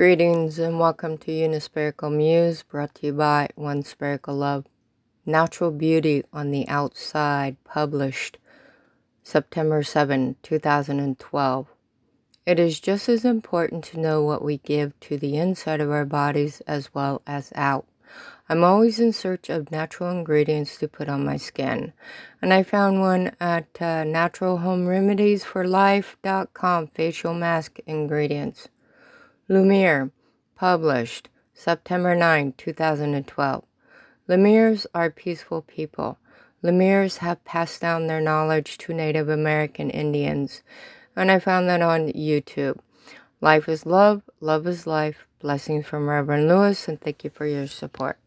Greetings and welcome to Unispherical Muse, brought to you by One Spherical Love. Natural Beauty on the Outside, published September 7, 2012. It is just as important to know what we give to the inside of our bodies as well as out. I'm always in search of natural ingredients to put on my skin, and I found one at uh, naturalhomeremediesforlife.com facial mask ingredients. Lemuria, published September 9, 2012. Lemures are peaceful people. Lemures have passed down their knowledge to Native American Indians, and I found that on YouTube. Life is love, love is life. Blessings from Reverend Lewis, and thank you for your support.